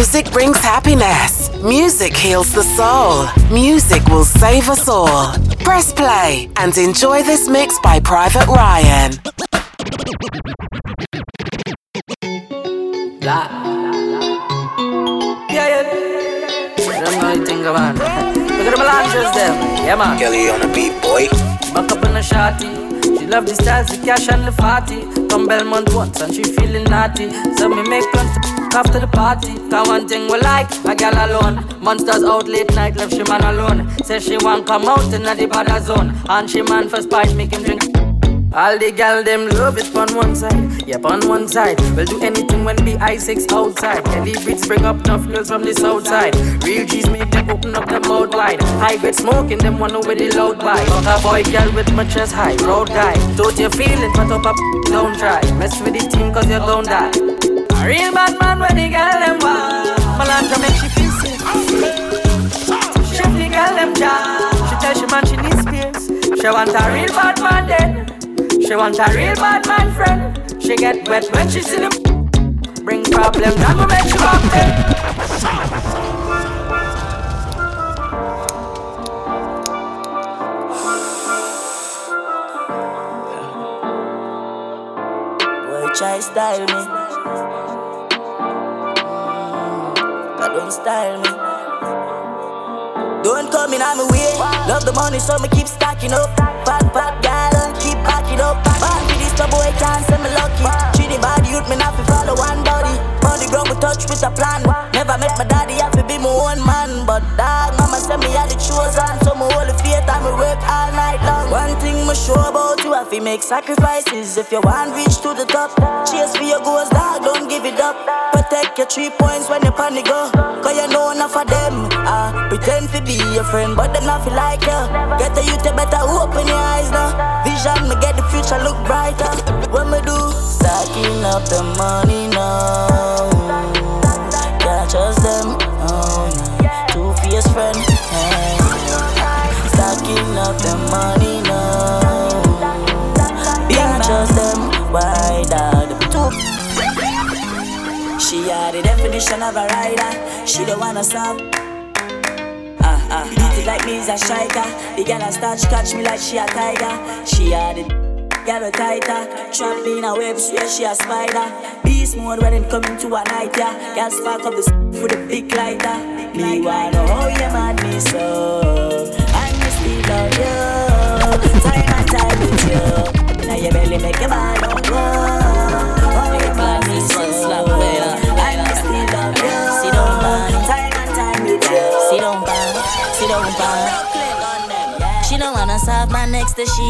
Music brings happiness. Music heals the soul. Music will save us all. Press play and enjoy this mix by Private Ryan. La. Yeah, yeah. Don't know anything about. Look at the melanges there. Yeah, man. Kelly on the beat, boy. Back up in the shotty. Love the styles, the cash and the party. Come Belmont once and she feeling naughty. So me make plans to after the party. Cause one thing we like, a girl alone. Monsters out late night, left she man alone. Say she want come out in the bad zone. And she man for spice, make him drink. All the gal them love it on one side, yep on one side. We'll do anything when the I6 outside. Heavy beats bring up tough girls from the south side. Real G's make them open up their mouth wide. I get smoking them one over the loud vibe. A boy girl with my chest high, road guy. Don't you feeling but up up, don't try. Mess with the team cause you don't die. A real bad man when the girl them wild. Melantra make she feel sick. Shift the girl them jaw. She tell she man she needs space. She want a real bad man then. She want a real bad man friend. She get wet when she see them. Bring problems, that will make you up Boy, try style me. Mm, God don't style me. Don't come in on my way. Love the money, so me keep stacking up. Fat, fat girl, and keep backing up. Bad for this, the boy can't say me lucky. Treat the bad youth, me not fi follow one body. On the ground, we touch with a plan. Never met my daddy, I fi be my own man. But dog, mama say me had the chosen. So me hold the faith and me work all night long. One thing me sure about you, I fi make sacrifices. If you want reach to the top, chase for your goals, dog, don't give it up. Protect your three points when you the go. Cause you know enough of them. Ah, pretend to be your friend, but them not feel like you. Get the youth, you better open your eyes now. Vision, me get the future look brighter. What me do? Stacking up the money now. Can't trust them. Oh, yeah. Two fierce friend. Stacking up the money now. Can't trust them. Why? Two. She are the definition of a rider. She don't wanna stop. Ah, beat it like me is a striker. The girl a start catch me like she a tiger. She are the girl a tighter. Trap me in a web, swear she a spider. Beast mode when it coming to a night, yeah. Girl spark up the with a big lighter. Me wanna how you mad me so. I miss me love you. Time and time with you. Now your belly make your don't go. Man. She don't wanna serve man next to she.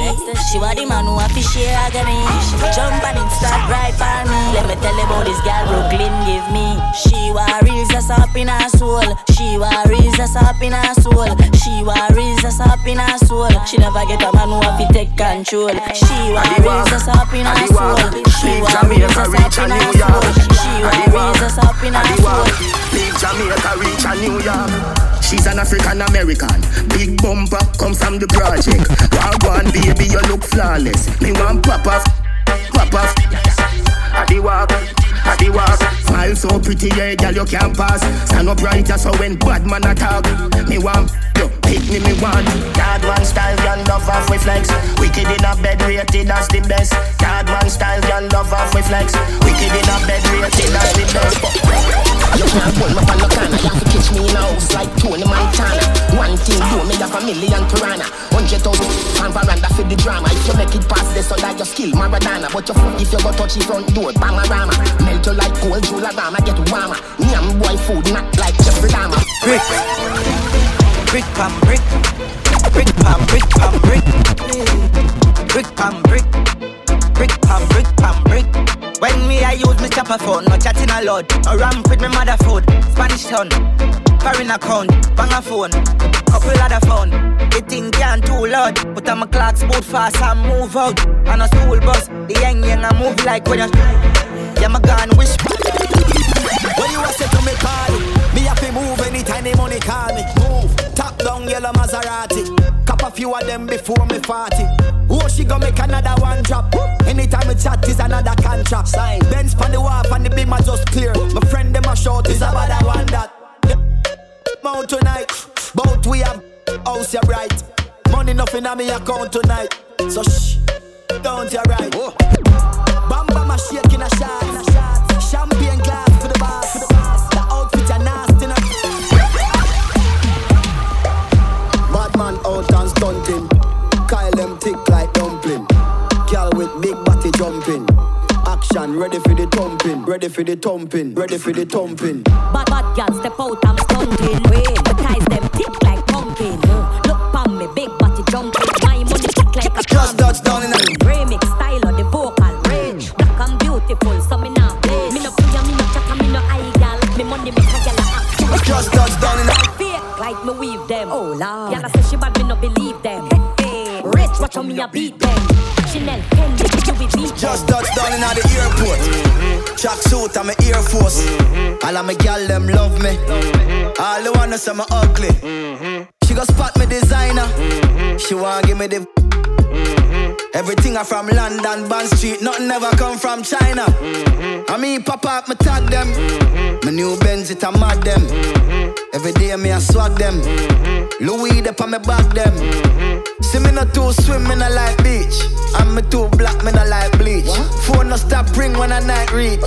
She want the man who to share agony. Jump and it start right for me. Let me tell you about this girl Brooklyn give me. She worries that's up in her soul. She worries that's up in her soul. She worries that's up in her soul. She never get a man who to take control. She worries that's up in her soul. She worries that's up in her soul. She worries that's up in her soul. Leave Jamaica, reach a New York. She's an African American. Big bumper come from the project. Wagwan baby, you look flawless. Me want pop off, pop off. I the walk, I the walk. Smile so pretty, yeah, girl you can't pass. Stand up right, so when bad man attack, me want you pick me, me want. Card one style, girl love off with flex. Wicked in a bed, rated as the best. Card one style, girl love off with flex. Wicked in a bed, rated as the best. You can't pull me from the corner, you have to catch me in a house like Tony Montana. One thing, do me have a million piranha. Hundred thousand fan veranda for the drama. If you make it past this, so like your skill, Maradona. But your foot, if you go touch the front door, Bamarama. Melt you like cold Jularama, get warmer. Nyam boy food, not like Jeffrey Dahmer. Brick, brick pam brick, brick pam brick pam brick, brick pam brick, brick pam brick pam brick. When me I use me chopper phone, no chatting a lot. A ramp with me mother food, Spanish town, foreign account, bang a phone, couple other phone. The thing can't too loud, but I'm a clock boot fast and move out. On a school bus, the young young I move like when you. Yeah, my gun wish. When you say to me call it, me have to move anytime the money call me. Move, top down yellow Maserati. A few of them before me party. Oh, she gonna make another one drop. Anytime we chat is another contract. Sign. Benz pan the wharf and the beam are just clear. My friend them a out is a bad one that. Mount tonight, both we have house ya bright. Money nothing on me account tonight. So shh, don't you right. Bamba my shake in a shot, jumping. Action, ready for the thumping, ready for the thumping, ready for the thumping. Bad bad girl step out, I'm stunting. Wait, the ties them thick like pumpkin. Uh, look pon me, big body jumping. My money thick like a Just touch down in a remix style of the vocal range. Black and beautiful, so me now play. Me no play, me no chat, me no eye gal. Me money make a gal a act. Just touch down in a Fake like me weave them. Oh lord, gal say she bad, me no believe them. Hey, rich, watch how me a beat them. Just touch down in the airport. Track suit, I'm Air Force. All of my gal them love me. All the wanna say me ugly. She go spot me designer. She wanna give me the. Everything I from London, Bond Street, nothing ever come from China. Mm-hmm. I mean, pop up, me tag them. Mm-hmm. My new Benz, it a mad them. Mm-hmm. Every day me I swag them. Louis, they on me back them. See me not too swim, me not like beach. And me too black, me not like bleach. Phone no stop ring when I night reach.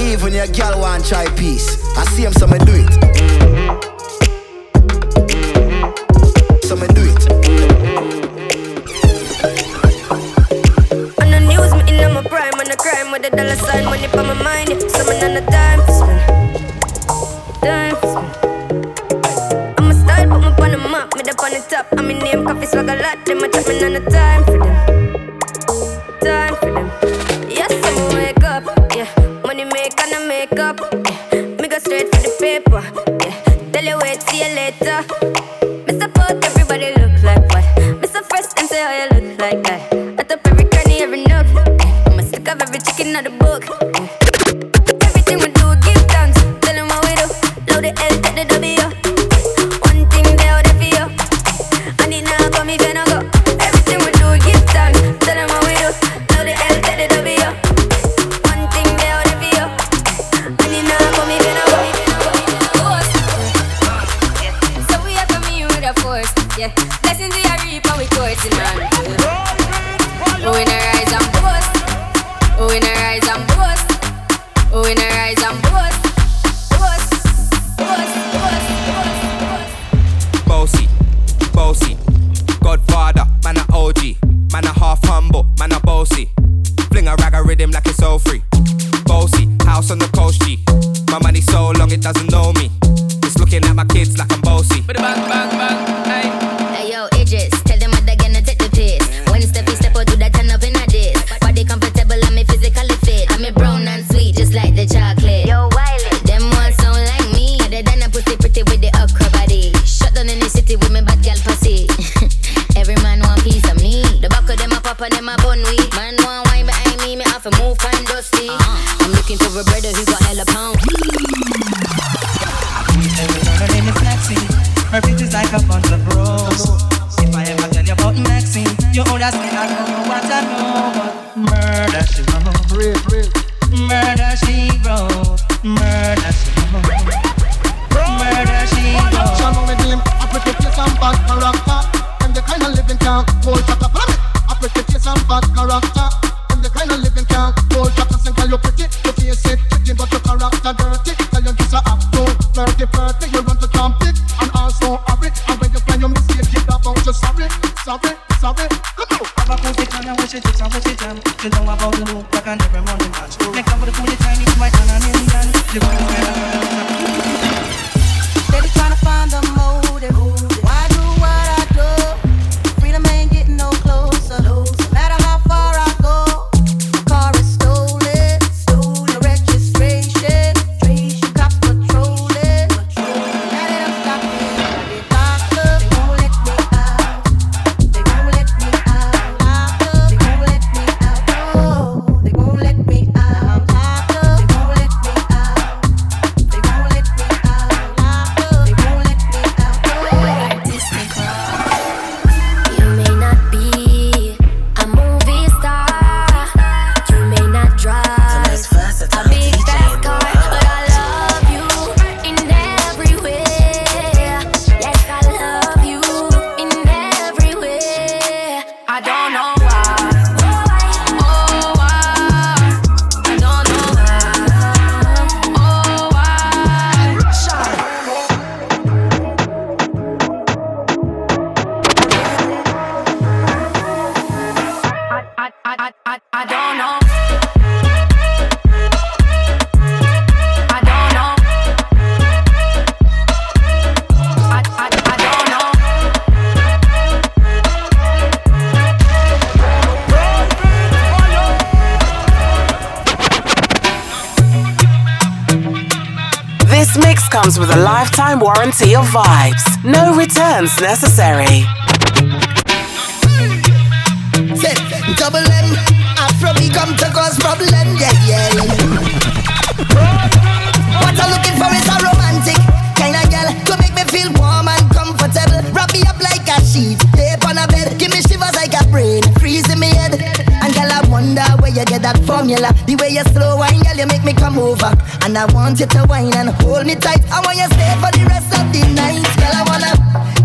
Even your girl want try peace. I see him, so me do it. So me do it. On the crime with a dollar sign, money for my mind. So me none of time for spend. Time for spend. I'm a style, put me on the map, me up on the top. I'm in name, coffee swag a lot, them a chat me none of time for them. Time for them. Yes, I'm a wake up, yeah. Money make and I make up, yeah. Me go straight for the paper, yeah. Tell you wait, see you later. Comes with a lifetime warranty of vibes. No returns necessary. Say, double M, Afro come to cause problem, yeah, yeah. What I'm looking for is a romantic kind of girl to make me feel warm and comfortable. Wrap me up like a sheet, tape on a bed, give me shivers like a brain in me head. And girl, I wonder where you get that formula. The way you slow wine, over. And I want you to wine and hold me tight. I want you stay for the rest of the night, girl. I wanna,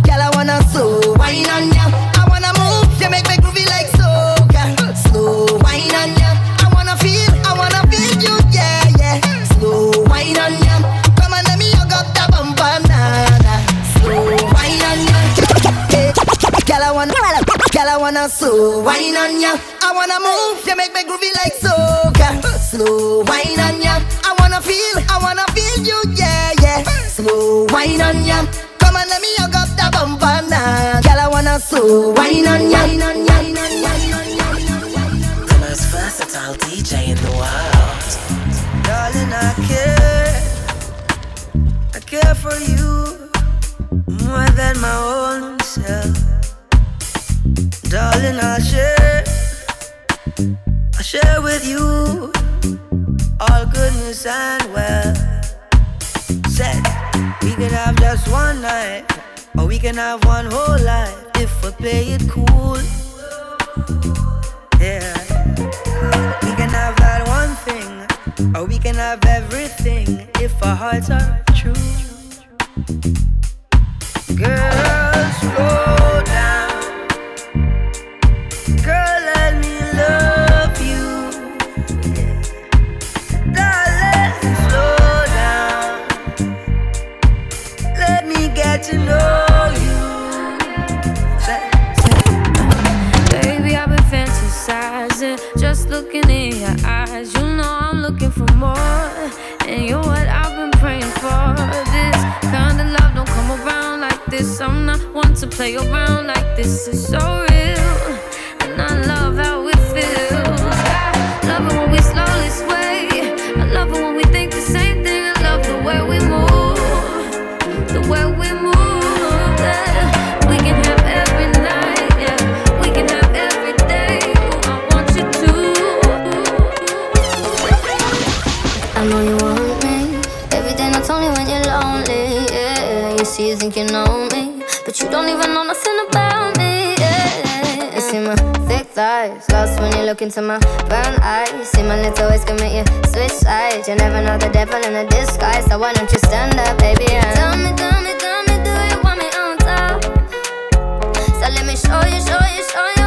girl, I wanna slow wine on ya. I wanna move, you make me groovy like so, girl. Slow wine on ya. I wanna feel, I wanna feel you, yeah, yeah. Slow wine on ya. Come on, let me hug up the bumper, nah, nah. Slow wine on ya. Hey, girl, I wanna, girl, I wanna slow wine on ya. Wine on ya. The most versatile DJ in the world. Darling, I care. I care for you more than my own self. Darling, I'll share. I'll share with you all goodness and wealth. Said we can have just one night, or we can have one whole life if we play it cool. Yeah. We can have that one thing, or we can have everything if our hearts are true. Girl, play around like this. is so real, into my brown eyes. See my little ways can make you switch sides. You never know the devil in a disguise, so why don't you stand up, baby? And tell me, tell me, tell me, do you want me on top? So let me show you, show you, show you.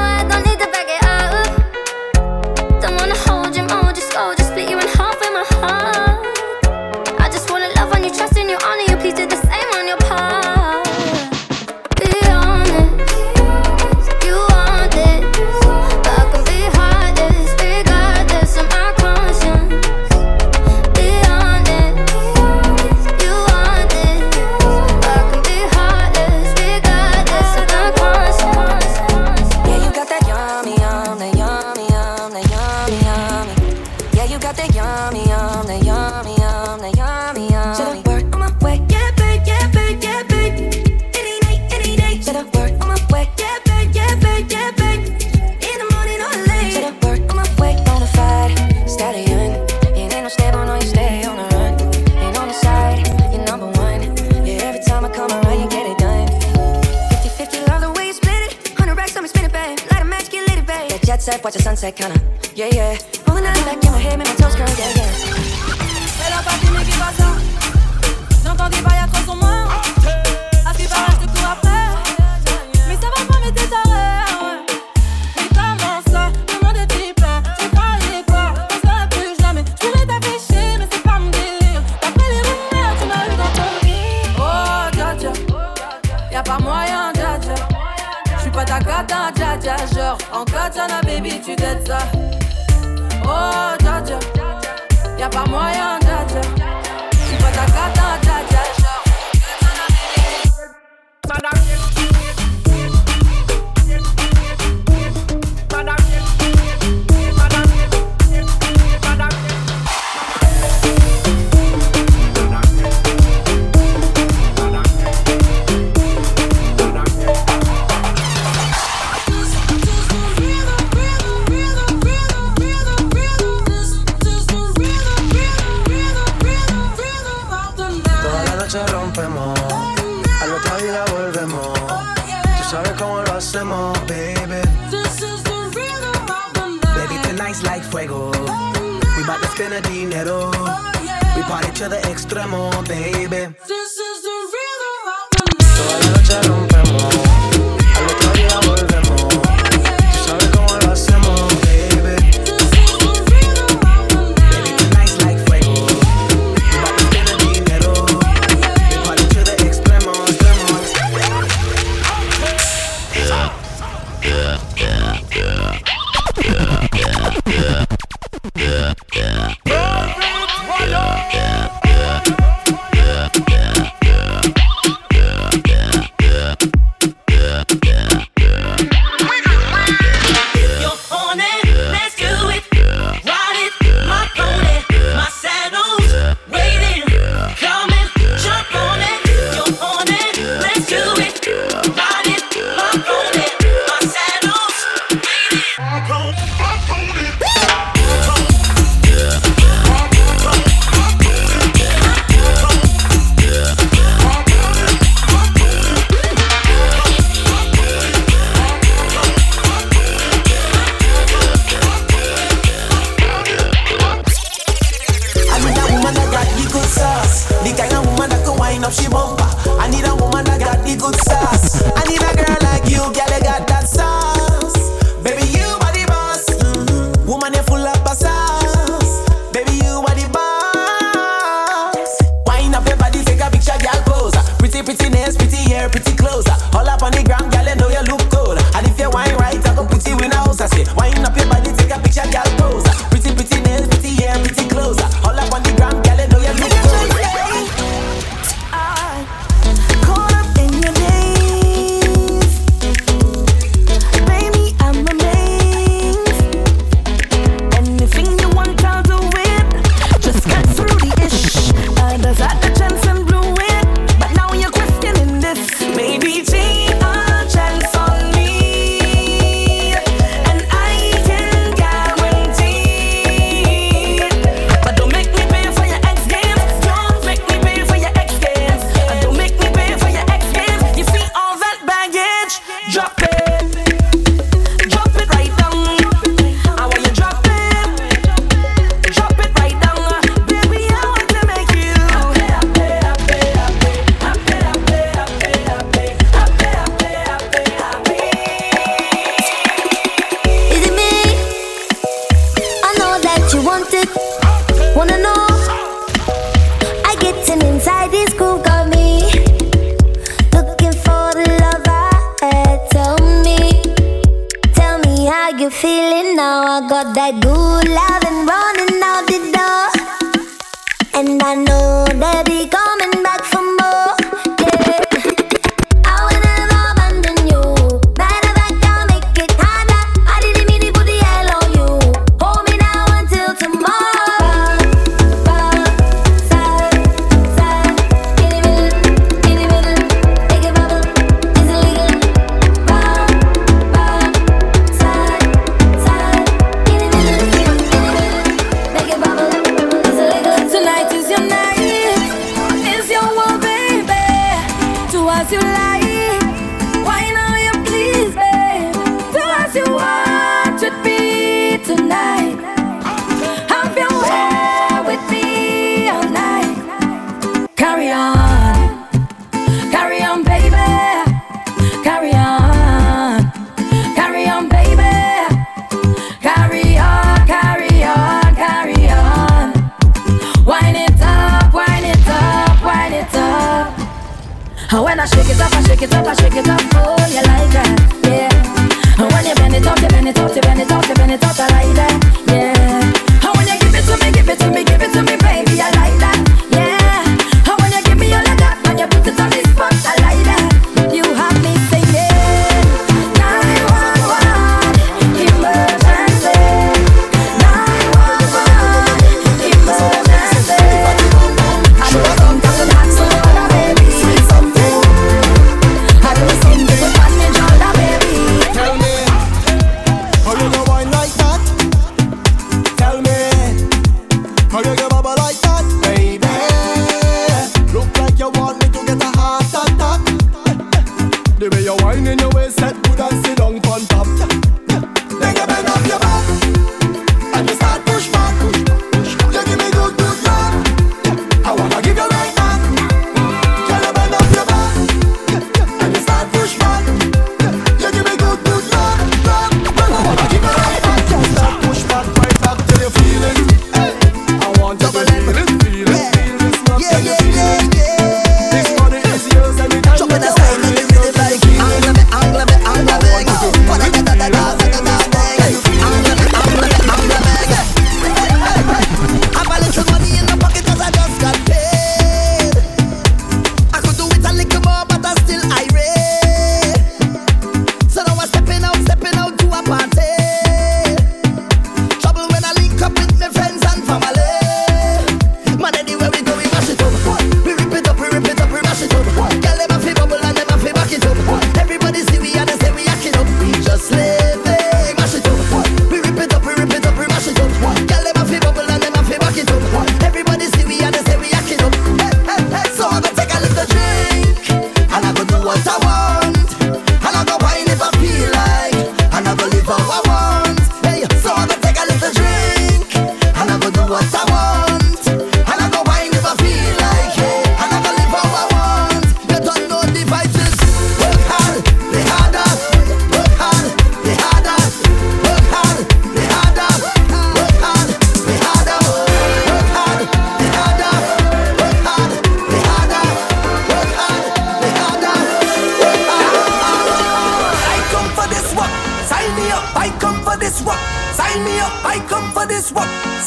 Set, kind the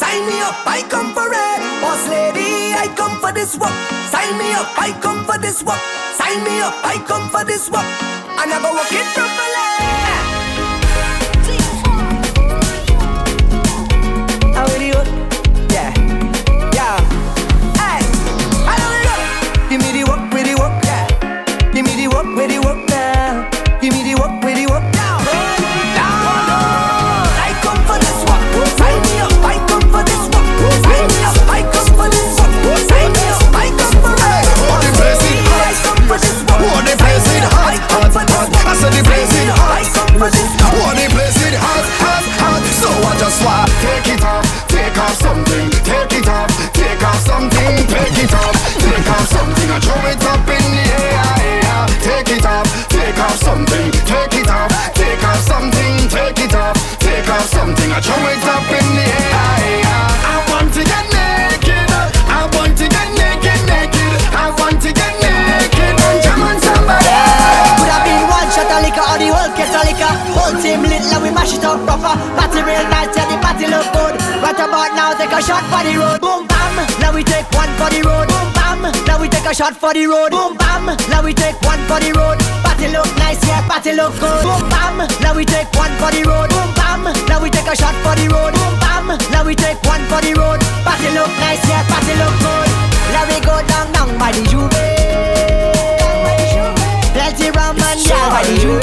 Sign me up. I come for it. Boss lady, I come for this work. Sign me up. I come for this work. Sign me up. I come for this work. I go work it properly. Something, and throw it up in the air, air. I want to get naked, I want to get naked, naked, I want to get naked and jam on somebody. Could have been one shot of liquor or the whole case of liquor. Whole team lit, now we mash it up proper. Party real nice, yeah, the party look good. Right about now, take a shot for the road. Boom bam, now we take one for the road. Boom bam, now we take a shot for the road. Boom bam, now we take one for the road. Party look nice, yeah, party look good. Boom bam, now we take one for the road. Boom bam, now we take a shot for the road. Boom bam, now we take one for the road. Party look nice, yeah, party look good. Now we go down, down by the juve. Plenty rum and yeah, by the juve.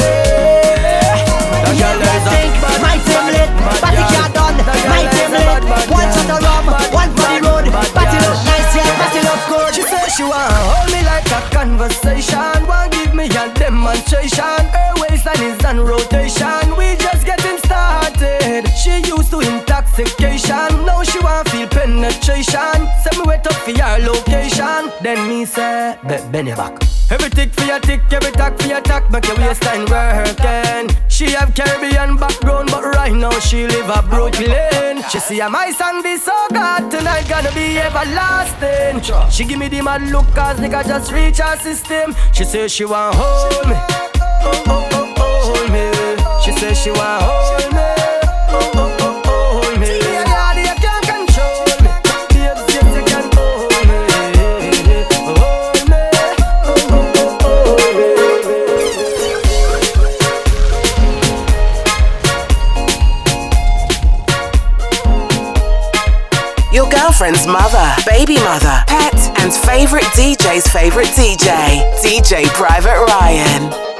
Yeah, yeah, think my team lit, party can't done. My team lit, one shot of rum, She want hold me like a conversation. Want give me a demonstration. Her waistline is on rotation. We just getting started. She used to intoxication. Now she want feel penetration. Send me wait up for your location. Then me say, be bend your back. Every tick for your tick, every tack for your tack, make your waistline working. She have Caribbean background, but right now she live a Brooklyn. She see my song be so good tonight, gonna be everlasting. She give me the mad look, cause nigga just reach her system. She say she want hold me, oh oh oh oh hold me. She say she want hold me, Girlfriend's mother, baby mother, pet, and favorite DJ's favorite DJ, DJ Private Ryan.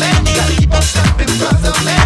I've been reading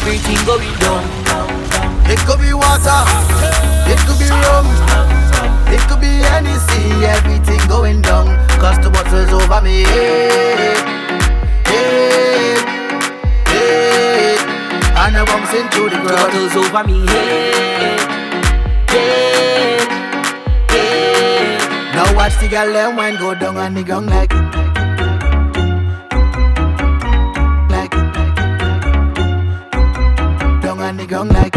everything going down. It could be water, it could be rum, it could be anything, everything going down. Cause the bottle's over me. Yeah, yeah, yeah. And I bumps into the ground. The bottle's over me. hey, hey, hey. Now watch the girl and wine go down and the gong like. strong like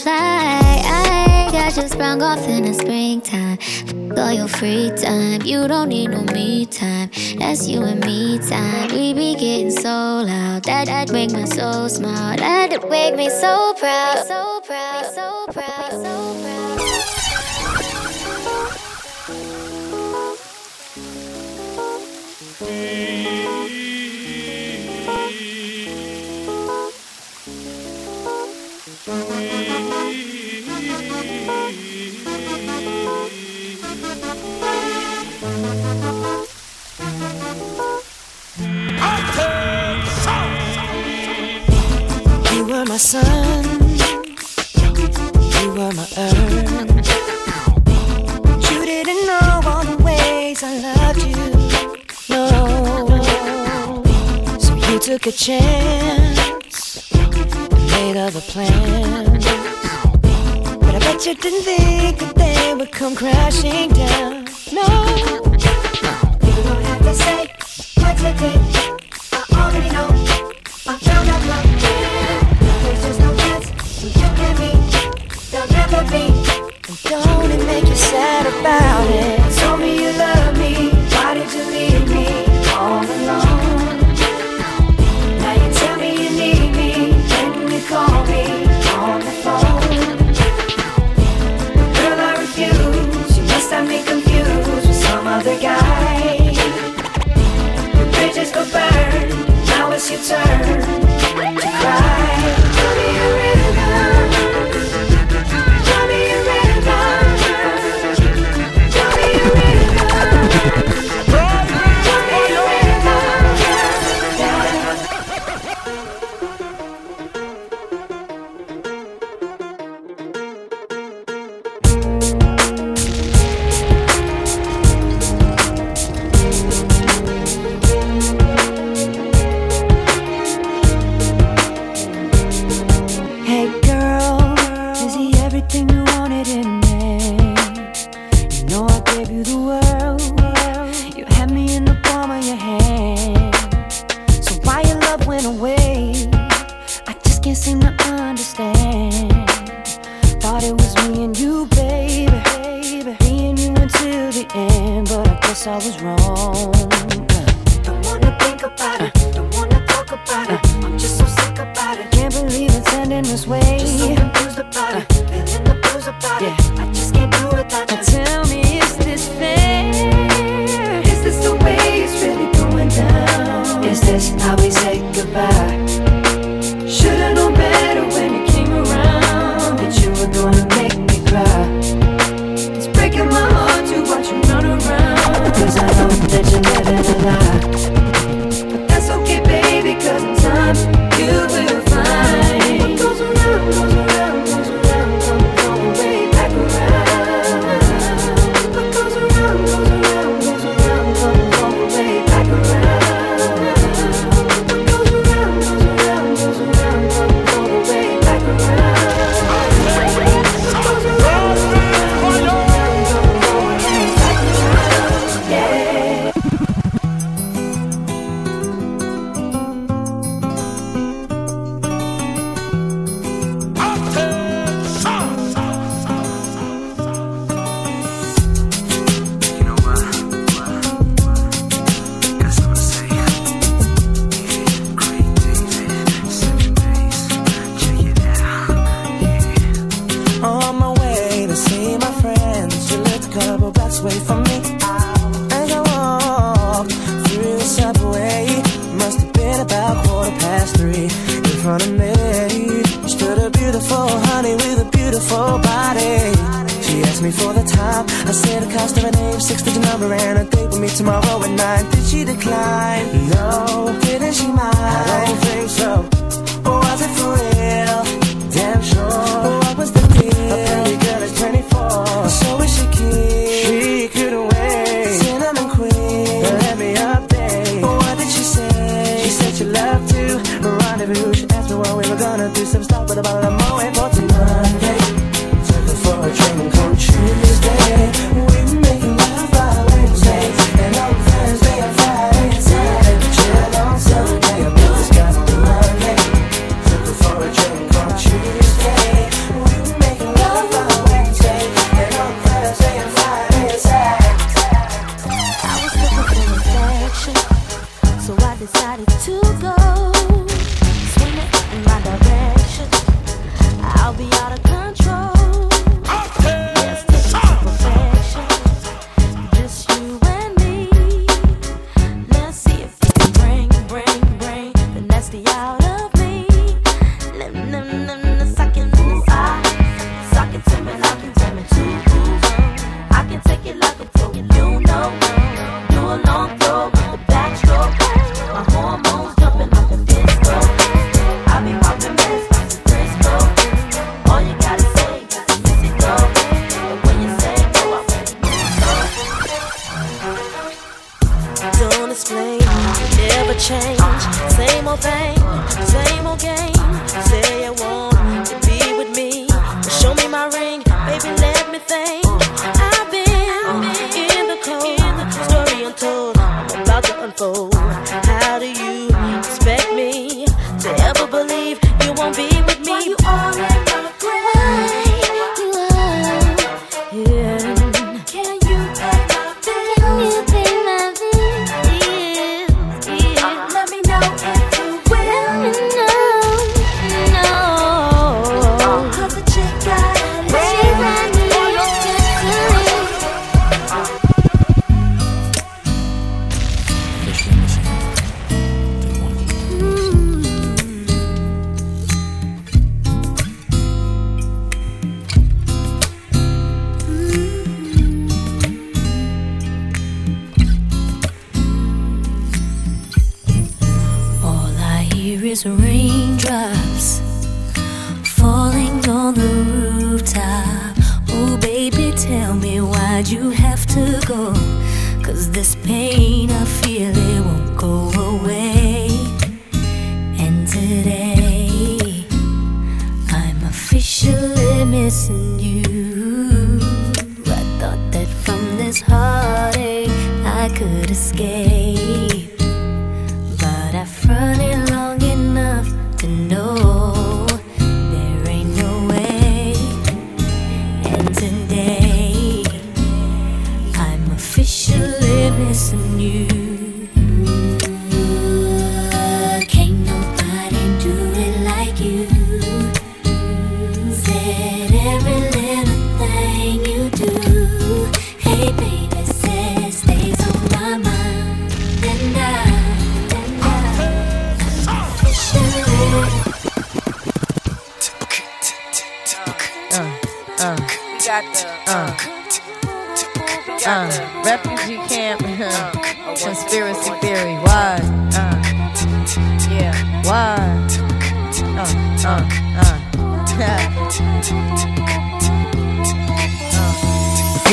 fly. I got you sprung off in the springtime. All your free time, you don't need no me time. That's you and me time. We be getting so loud. That that make my soul smile. That make me so proud. So proud. So proud. took a chance, made other plans. But I bet you didn't think that they would come crashing down. No, you don't have to say what you. I already know. I. There's just no chance you can be. And don't it make you sad about it?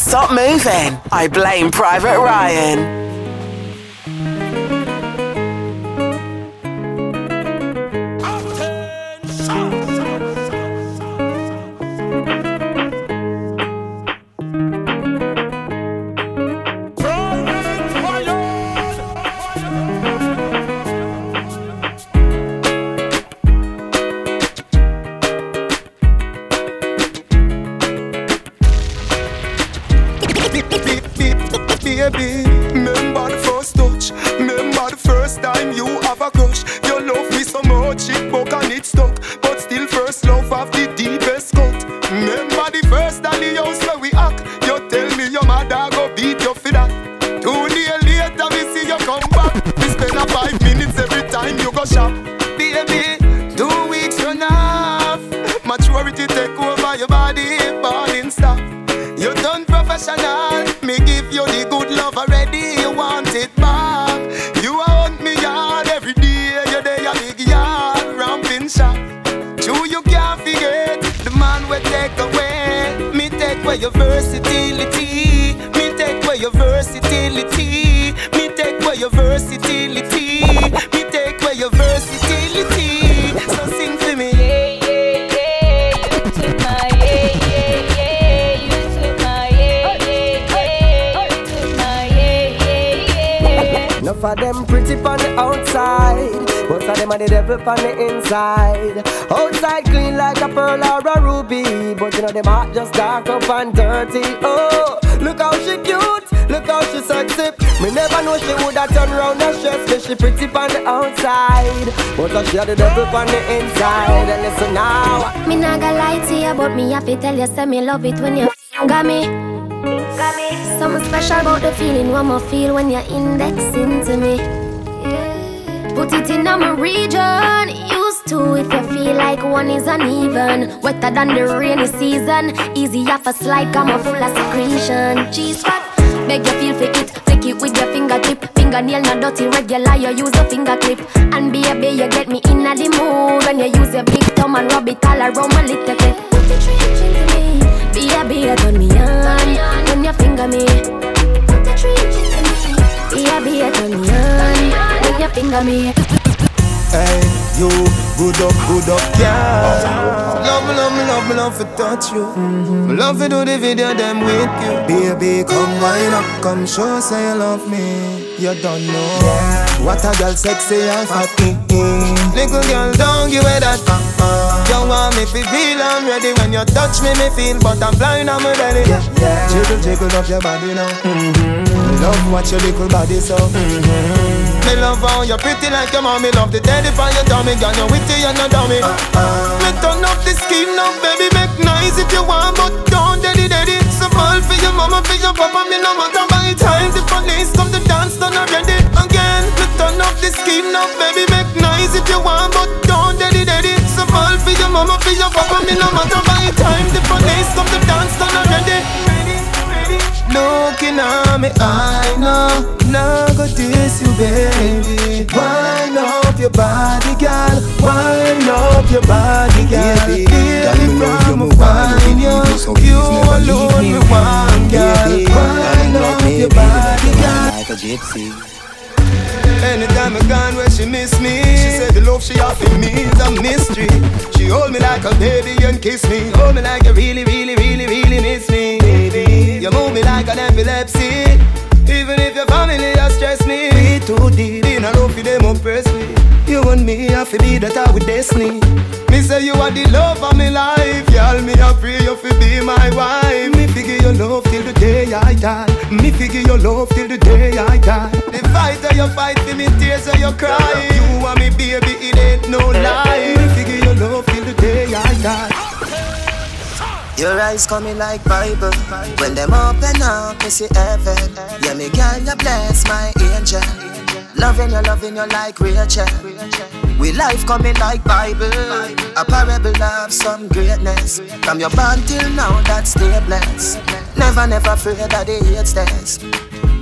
stop moving. I blame Private Ryan. You, say me love it when you got me. Got me. Something special about the feeling one more feel when you're indexing to me. Put it in my region. Used to if you feel like one is uneven. Wetter than the rainy season. Easy off a slide, come on full of secretion. Cheese fat, beg you feel for it. Take it with your fingertip. Fingernail not dirty, regular. You use a finger clip. And be a baby, you get me in the mood when you use your big thumb and rub it all around my little clip. Baby, you turn me on when you finger me. Put the trench into me. Baby, you turn me on when you finger me. Hey, you, good up, good up, yeah. Love me, love me, love me, love to touch you. Me love to do the video them with you. Baby, come wind up, come show say you love me. You don't know what a girl sexy and fat. mm-mm. Little girl, don't give away that. You want me to feel I'm ready when you touch me, me feel, but I'm blind, I'm ready. Jiggle, jiggle up your body now. Mm-hmm. Love watch your little body so. Mm-hmm. Me love how you're pretty like your mommy Love the teddy for your tummy Girl, you witty and no dummy Me turn up the skin now, baby Make nice if you want But don't daddy daddy So fall for your mama, for your papa Me no matter by time The police come to dance done already Again, turn up the skin now, baby Make nice if you want But don't daddy daddy. So fall for your mama, for your papa Me no matter by time. The police come to dance done already Looking at me, I know Not go diss you, baby. Wind up your body, girl Wind up your body, girl. Baby, from a fine you. You alone, me want, girl. Wind up your body, girl Like a gypsy. Anytime I gone where she miss me. She said the love she offer me is a mystery. She hold me like a baby and kiss me. Hold me like you really, really, really, really miss me. Baby, you move me like an epilepsy. Even if your family has stressed me. Be too deep in a love for them oppress me. You and me have to be that I with destiny. Me say you are the love of my life. Y'all me I pray you fi be my wife. Me figure your love till the day I die Me figure your love till the day I die The fight that you fight for me tears that you cry You and me baby it ain't no lie Me figure your love till the day I die Your eyes coming like Bible. When them open up, me see heaven. Yeah, me girl, you bless my angel. Loving you, loving you like Rachel. We life coming like Bible. A parable of some greatness. From your born till now, that's stay blessed. Never, never afraid that they hate test.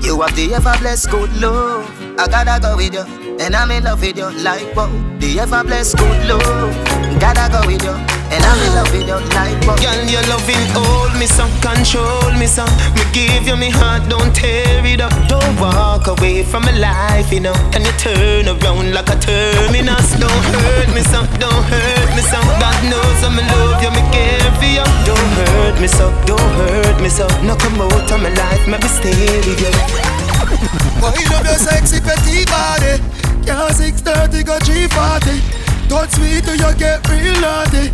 You have the ever blessed good love. I gotta go with you, and I'm in love with you like wow. The ever blessed good love. Gotta go with you, and I'm in love with you like wow. Girl, your loving hold me some, control me some. Me give you me heart, don't tear it up. Don't walk away from my life, you know. And you turn around like a terminus. Don't hurt me some, don't hurt me some. God knows I'm in love you, me care for you. Don't hurt me so, don't hurt me so. No come out of my life, maybe stay with you. Wind up your sexy petite body. Can't 630 go 340. Touch sweet till you get real naughty.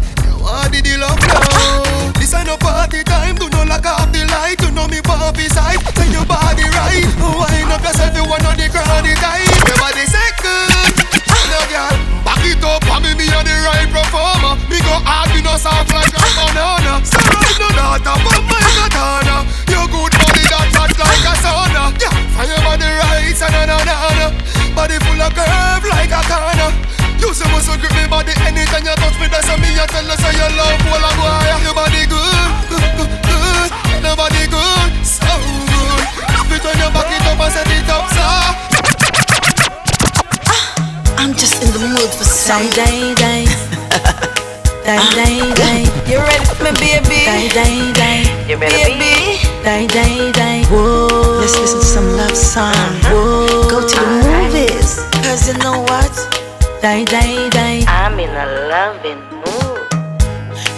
You want the deal of now. This ain't no party time. Do not lock off the light. You know me puppy side. Say your body right. Wind up yourself. You want on the it tight. Your body second. No girl, back it up. I me me a the right performer. Me go hard. Me no soft like a banana. So right no daughter, but my katana. You good body that hot like a sauna. Yeah, fire body right. Na na na na. Body full of curve like a corner. You say must grip me body anytime you touch me. That's me. I tell you say you love all of boy. Your body good, good, good, good. Nobody good, so good. Spit on your back it up and set it up, so. Ah, I'm just in the mood for some day day. Die, die, die. You ready for me, baby? Die, die, die. You ready, baby? Die, die, die. Whoa. Let's listen to some love song. Die, die, die. I'm in a loving mood.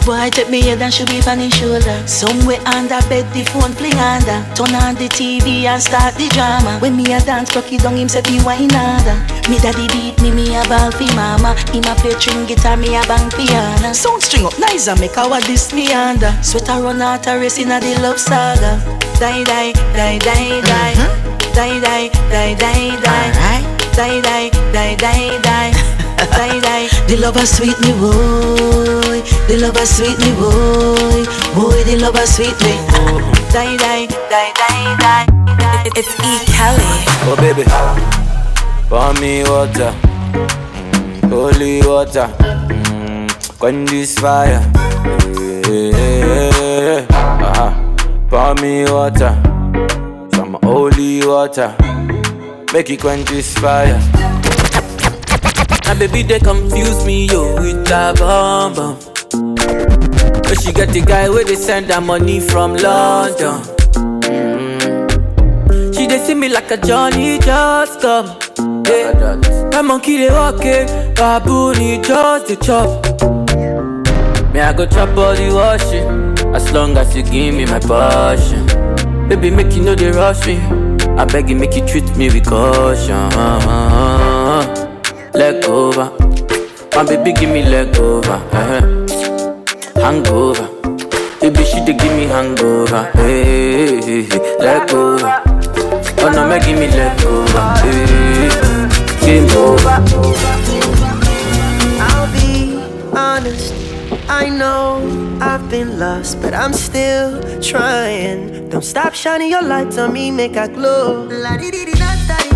Boy, take me head and should be on his shoulder. Somewhere under bed, the phone fling under. Turn on the TV and start the drama. When me a dance, cocky down him say fi wine harder. Me daddy beat me, me a ball fi mama. Him a play string guitar, me a bang piano. Sound string up nice and make our this me under. Sweater run out a race in a the love saga. Die, die, die, die, die. Die, die, die, die, die. Die, die, die, die, die. Die, die. The lover sweet me, boy. The lover sweet me, boy. Boy, the lover sweet me. Die, die, die, die, die. It's E. Kelly. Oh baby, pour me water, holy water, mm, quench this fire. Uh-huh. Pour me water, some holy water, make it quench this fire. My baby they confuse me yo with a bomb bomb. But she got the guy where they send her money from London. Mm. She they see me like a Johnny just come. Yeah. My monkey they walk it, baboon he just the chop. Me I go chop all the washing, as long as you give me my passion. Baby make you know they rush me. I beg you make you treat me with caution. Leg over, my baby give me leg over. Uh-huh. Hangover, baby she dey give me hangover. Hey, hey, hey. leg over. Oh no, make give me leg over. Hey, game over. I'll be honest. I know I've been lost, but I'm still trying. Don't stop shining your lights on me, make I glow. Don't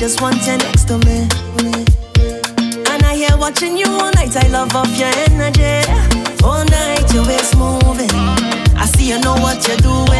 just want you next to me. And I hear watching you all night, I love off your energy. All night, your waist moving. I see you know what you're doing.